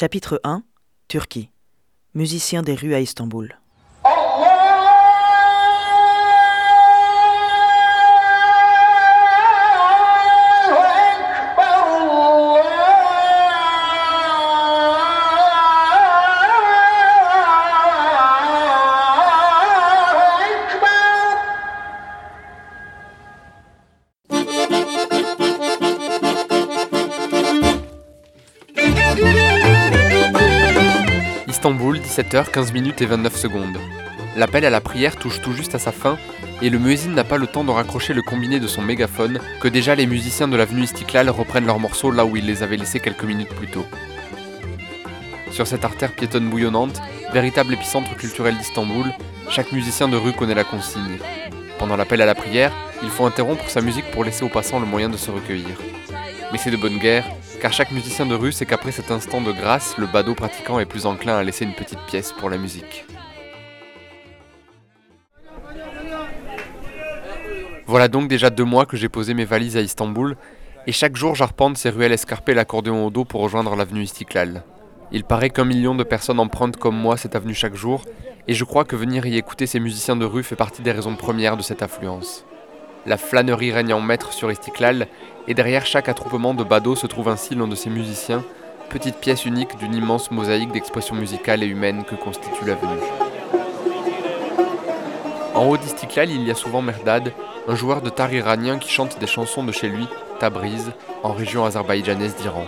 Chapitre 1 Turquie. Musicien des rues à Istanbul. Istanbul, 17h, 15 minutes et 29 secondes. L'appel à la prière touche tout juste à sa fin et le muezzin n'a pas le temps de raccrocher le combiné de son mégaphone que déjà les musiciens de l'avenue Istiklal reprennent leurs morceaux là où ils les avaient laissés quelques minutes plus tôt. Sur cette artère piétonne bouillonnante, véritable épicentre culturel d'Istanbul, chaque musicien de rue connaît la consigne. Pendant l'appel à la prière, il faut interrompre sa musique pour laisser aux passants le moyen de se recueillir. Mais c'est de bonne guerre, car chaque musicien de rue sait qu'après cet instant de grâce, le badaud pratiquant est plus enclin à laisser une petite pièce pour la musique. Voilà donc déjà deux mois que j'ai posé mes valises à Istanbul, et chaque jour j'arpente ces ruelles escarpées l'accordéon au dos pour rejoindre l'avenue Istiklal. Il paraît qu'un million de personnes empruntent comme moi cette avenue chaque jour, et je crois que venir y écouter ces musiciens de rue fait partie des raisons premières de cette affluence. La flânerie règne en maître sur Istiklal, et derrière chaque attroupement de badauds se trouve ainsi l'un de ces musiciens, petite pièce unique d'une immense mosaïque d'expression musicale et humaine que constitue l'avenue. En haut d'Istiklal, il y a souvent Merdad, un joueur de tar iranien qui chante des chansons de chez lui, Tabriz, en région azerbaïdjanaise d'Iran.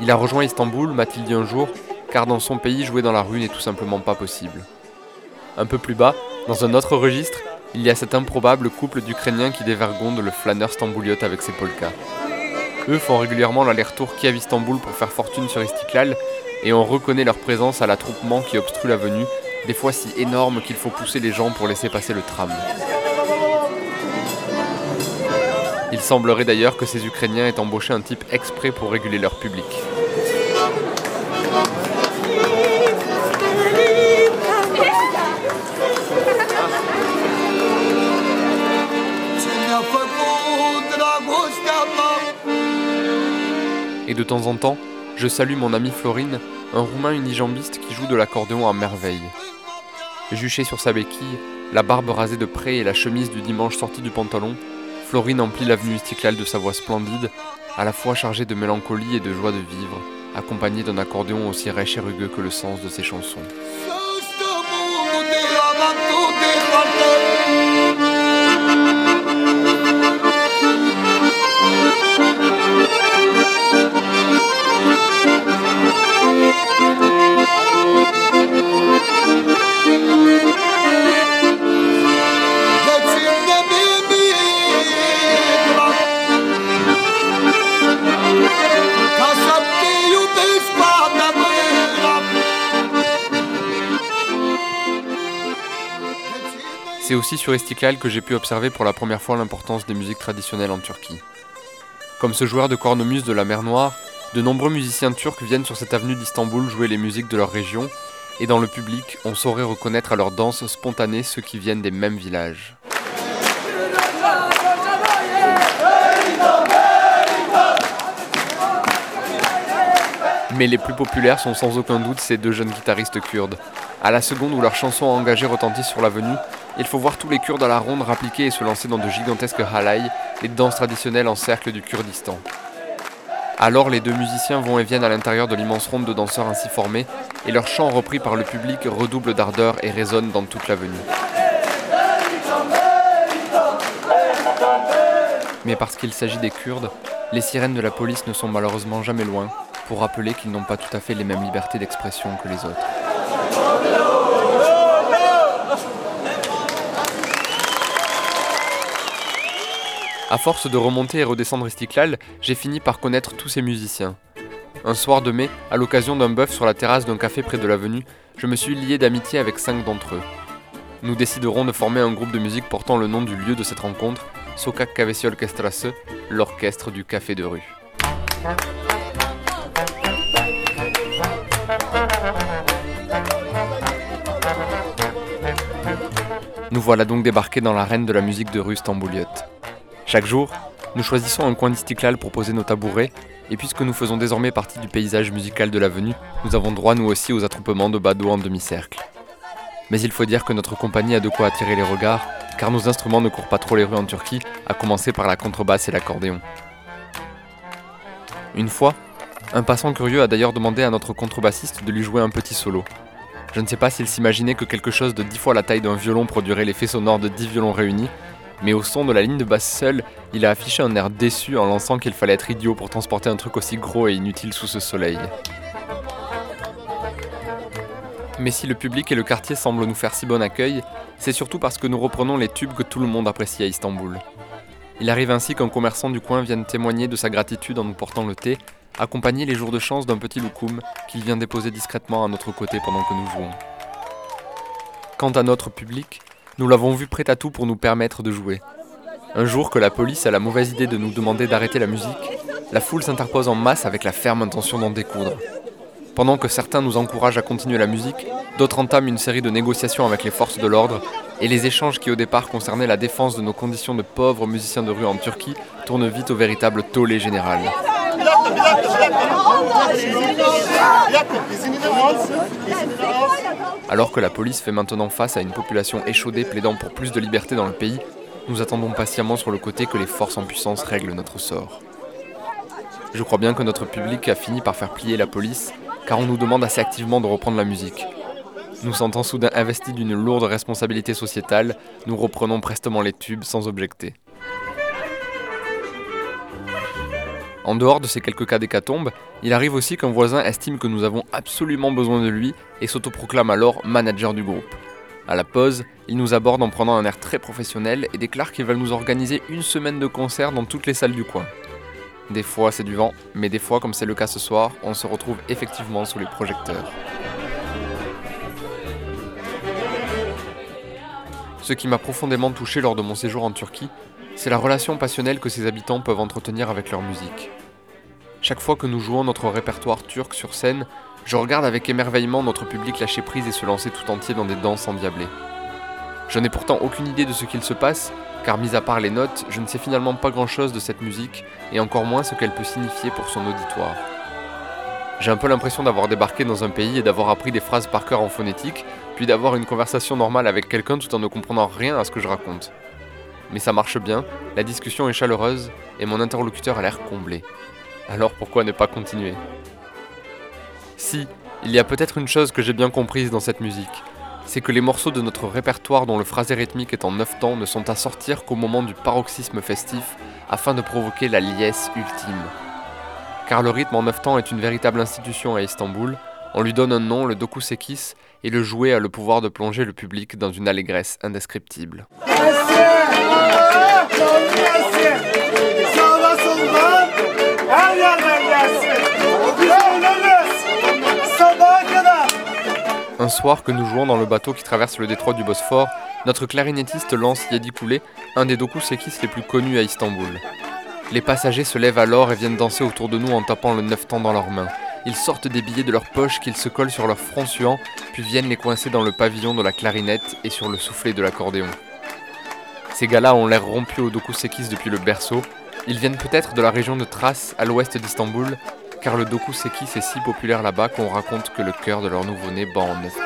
Il a rejoint Istanbul, m'a-t-il dit un jour, car dans son pays, jouer dans la rue n'est tout simplement pas possible. Un peu plus bas, dans un autre registre, il y a cet improbable couple d'Ukrainiens qui dévergonde le flâneur stambouliote avec ses polkas. Eux font régulièrement l'aller-retour Kiev-Istanbul pour faire fortune sur Istiklal, et on reconnaît leur présence à l'attroupement qui obstrue l'avenue, des fois si énorme qu'il faut pousser les gens pour laisser passer le tram. Il semblerait d'ailleurs que ces Ukrainiens aient embauché un type exprès pour réguler leur public. Et de temps en temps, je salue mon amie Florine, un roumain unijambiste qui joue de l'accordéon à merveille. Juché sur sa béquille, la barbe rasée de près et la chemise du dimanche sortie du pantalon, Florine emplit l'avenue Istiklal de sa voix splendide, à la fois chargée de mélancolie et de joie de vivre, accompagnée d'un accordéon aussi rêche et rugueux que le sens de ses chansons. C'est aussi sur Istiklal que j'ai pu observer pour la première fois l'importance des musiques traditionnelles en Turquie. Comme ce joueur de cornemuse de la mer Noire, de nombreux musiciens turcs viennent sur cette avenue d'Istanbul jouer les musiques de leur région, et dans le public, on saurait reconnaître à leur danse spontanée ceux qui viennent des mêmes villages. Mais les plus populaires sont sans aucun doute ces deux jeunes guitaristes kurdes. À la seconde où leurs chansons engagées retentissent sur l'avenue, il faut voir tous les Kurdes à la ronde rappliquer et se lancer dans de gigantesques halay, les danses traditionnelles en cercle du Kurdistan. Alors les deux musiciens vont et viennent à l'intérieur de l'immense ronde de danseurs ainsi formés, et leur chant repris par le public redouble d'ardeur et résonne dans toute l'avenue. Mais parce qu'il s'agit des Kurdes, les sirènes de la police ne sont malheureusement jamais loin pour rappeler qu'ils n'ont pas tout à fait les mêmes libertés d'expression que les autres. À force de remonter et redescendre Istiklal, j'ai fini par connaître tous ces musiciens. Un soir de mai, à l'occasion d'un bœuf sur la terrasse d'un café près de l'avenue, je me suis lié d'amitié avec cinq d'entre eux. Nous déciderons de former un groupe de musique portant le nom du lieu de cette rencontre, Sokak Kavesi Orkestrası, l'orchestre du café de rue. Nous voilà donc débarqués dans l'arène de la musique de rue Stambouliote. Chaque jour, Nous choisissons un coin d'Istiklal pour poser nos tabourets, et puisque nous faisons désormais partie du paysage musical de l'avenue, nous avons droit nous aussi aux attroupements de badauds en demi-cercle. Mais il faut dire que notre compagnie a de quoi attirer les regards, car nos instruments ne courent pas trop les rues en Turquie, à commencer par la contrebasse et l'accordéon. Une fois, un passant curieux a d'ailleurs demandé à notre contrebassiste de lui jouer un petit solo. Je ne sais pas s'il s'imaginait que quelque chose de dix fois la taille d'un violon produirait l'effet sonore de dix violons réunis, mais au son de la ligne de basse seule, il a affiché un air déçu en lançant qu'il fallait être idiot pour transporter un truc aussi gros et inutile sous ce soleil. Mais si le public et le quartier semblent nous faire si bon accueil, c'est surtout parce que nous reprenons les tubes que tout le monde apprécie à Istanbul. Il arrive ainsi qu'un commerçant du coin vienne témoigner de sa gratitude en nous portant le thé, accompagné les jours de chance d'un petit loukoum qu'il vient déposer discrètement à notre côté pendant que nous jouons. Quant à notre public, nous l'avons vu prêt à tout pour nous permettre de jouer. Un jour que la police a la mauvaise idée de nous demander d'arrêter la musique, la foule s'interpose en masse avec la ferme intention d'en découdre. Pendant que certains nous encouragent à continuer la musique, d'autres entament une série de négociations avec les forces de l'ordre, et les échanges qui au départ concernaient la défense de nos conditions de pauvres musiciens de rue en Turquie tournent vite au véritable tollé général. Alors que la police fait maintenant face à une population échaudée plaidant pour plus de liberté dans le pays, nous attendons patiemment sur le côté que les forces en puissance règlent notre sort. Je crois bien que notre public a fini par faire plier la police, car on nous demande assez activement de reprendre la musique. Nous sentant soudain investis d'une lourde responsabilité sociétale, nous reprenons prestement les tubes sans objecter. En dehors de ces quelques cas d'hécatombe, il arrive aussi qu'un voisin estime que nous avons absolument besoin de lui et s'autoproclame alors manager du groupe. À la pause, il nous aborde en prenant un air très professionnel et déclare qu'ils veulent nous organiser une semaine de concert dans toutes les salles du coin. Des fois c'est du vent, mais des fois, comme c'est le cas ce soir, on se retrouve effectivement sous les projecteurs. Ce qui m'a profondément touché lors de mon séjour en Turquie, c'est la relation passionnelle que ses habitants peuvent entretenir avec leur musique. Chaque fois que nous jouons notre répertoire turc sur scène, je regarde avec émerveillement notre public lâcher prise et se lancer tout entier dans des danses endiablées. Je n'ai pourtant aucune idée de ce qu'il se passe, car mis à part les notes, je ne sais finalement pas grand-chose de cette musique, et encore moins ce qu'elle peut signifier pour son auditoire. J'ai un peu l'impression d'avoir débarqué dans un pays et d'avoir appris des phrases par cœur en phonétique, puis d'avoir une conversation normale avec quelqu'un tout en ne comprenant rien à ce que je raconte. Mais ça marche bien, la discussion est chaleureuse, et mon interlocuteur a l'air comblé. Alors pourquoi ne pas continuer? Si, il y a peut-être une chose que j'ai bien comprise dans cette musique, c'est que les morceaux de notre répertoire dont le phrasé rythmique est en 9 temps ne sont à sortir qu'au moment du paroxysme festif afin de provoquer la liesse ultime. Car le rythme en 9 temps est une véritable institution à Istanbul, on lui donne un nom, le dokusekis, et le jouet a le pouvoir de plonger le public dans une allégresse indescriptible. Un soir que nous jouons dans le bateau qui traverse le détroit du Bosphore, notre clarinettiste lance Yedi Koulé, un des dokusekis les plus connus à Istanbul. Les passagers se lèvent alors et viennent danser autour de nous en tapant le neuf temps dans leurs mains. Ils sortent des billets de leur poche qu'ils se collent sur leur front suant, puis viennent les coincer dans le pavillon de la clarinette et sur le soufflet de l'accordéon. Ces gars-là ont l'air rompus au dokusekis depuis le berceau. Ils viennent peut-être de la région de Thrace, à l'ouest d'Istanbul, car le dokusekis est si populaire là-bas qu'on raconte que le cœur de leur nouveau-né bat en neuf.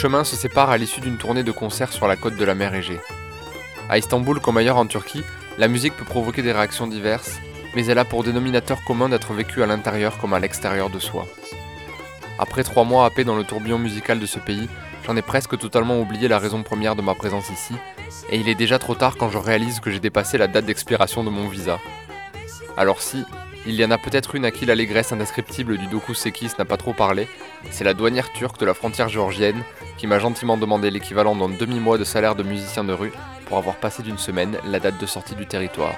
Chemins se séparent à l'issue d'une tournée de concerts sur la côte de la mer Égée. À Istanbul comme ailleurs en Turquie, la musique peut provoquer des réactions diverses, mais elle a pour dénominateur commun d'être vécue à l'intérieur comme à l'extérieur de soi. Après trois mois happés dans le tourbillon musical de ce pays, J'en ai presque totalement oublié la raison première de ma présence ici, et il est déjà trop tard quand je réalise que j'ai dépassé la date d'expiration de mon visa. Alors si, il y en a peut-être une à qui l'allégresse indescriptible du Doku Sekis n'a pas trop parlé, c'est la douanière turque de la frontière géorgienne qui m'a gentiment demandé l'équivalent d'un demi-mois de salaire de musicien de rue pour avoir passé d'une semaine la date de sortie du territoire.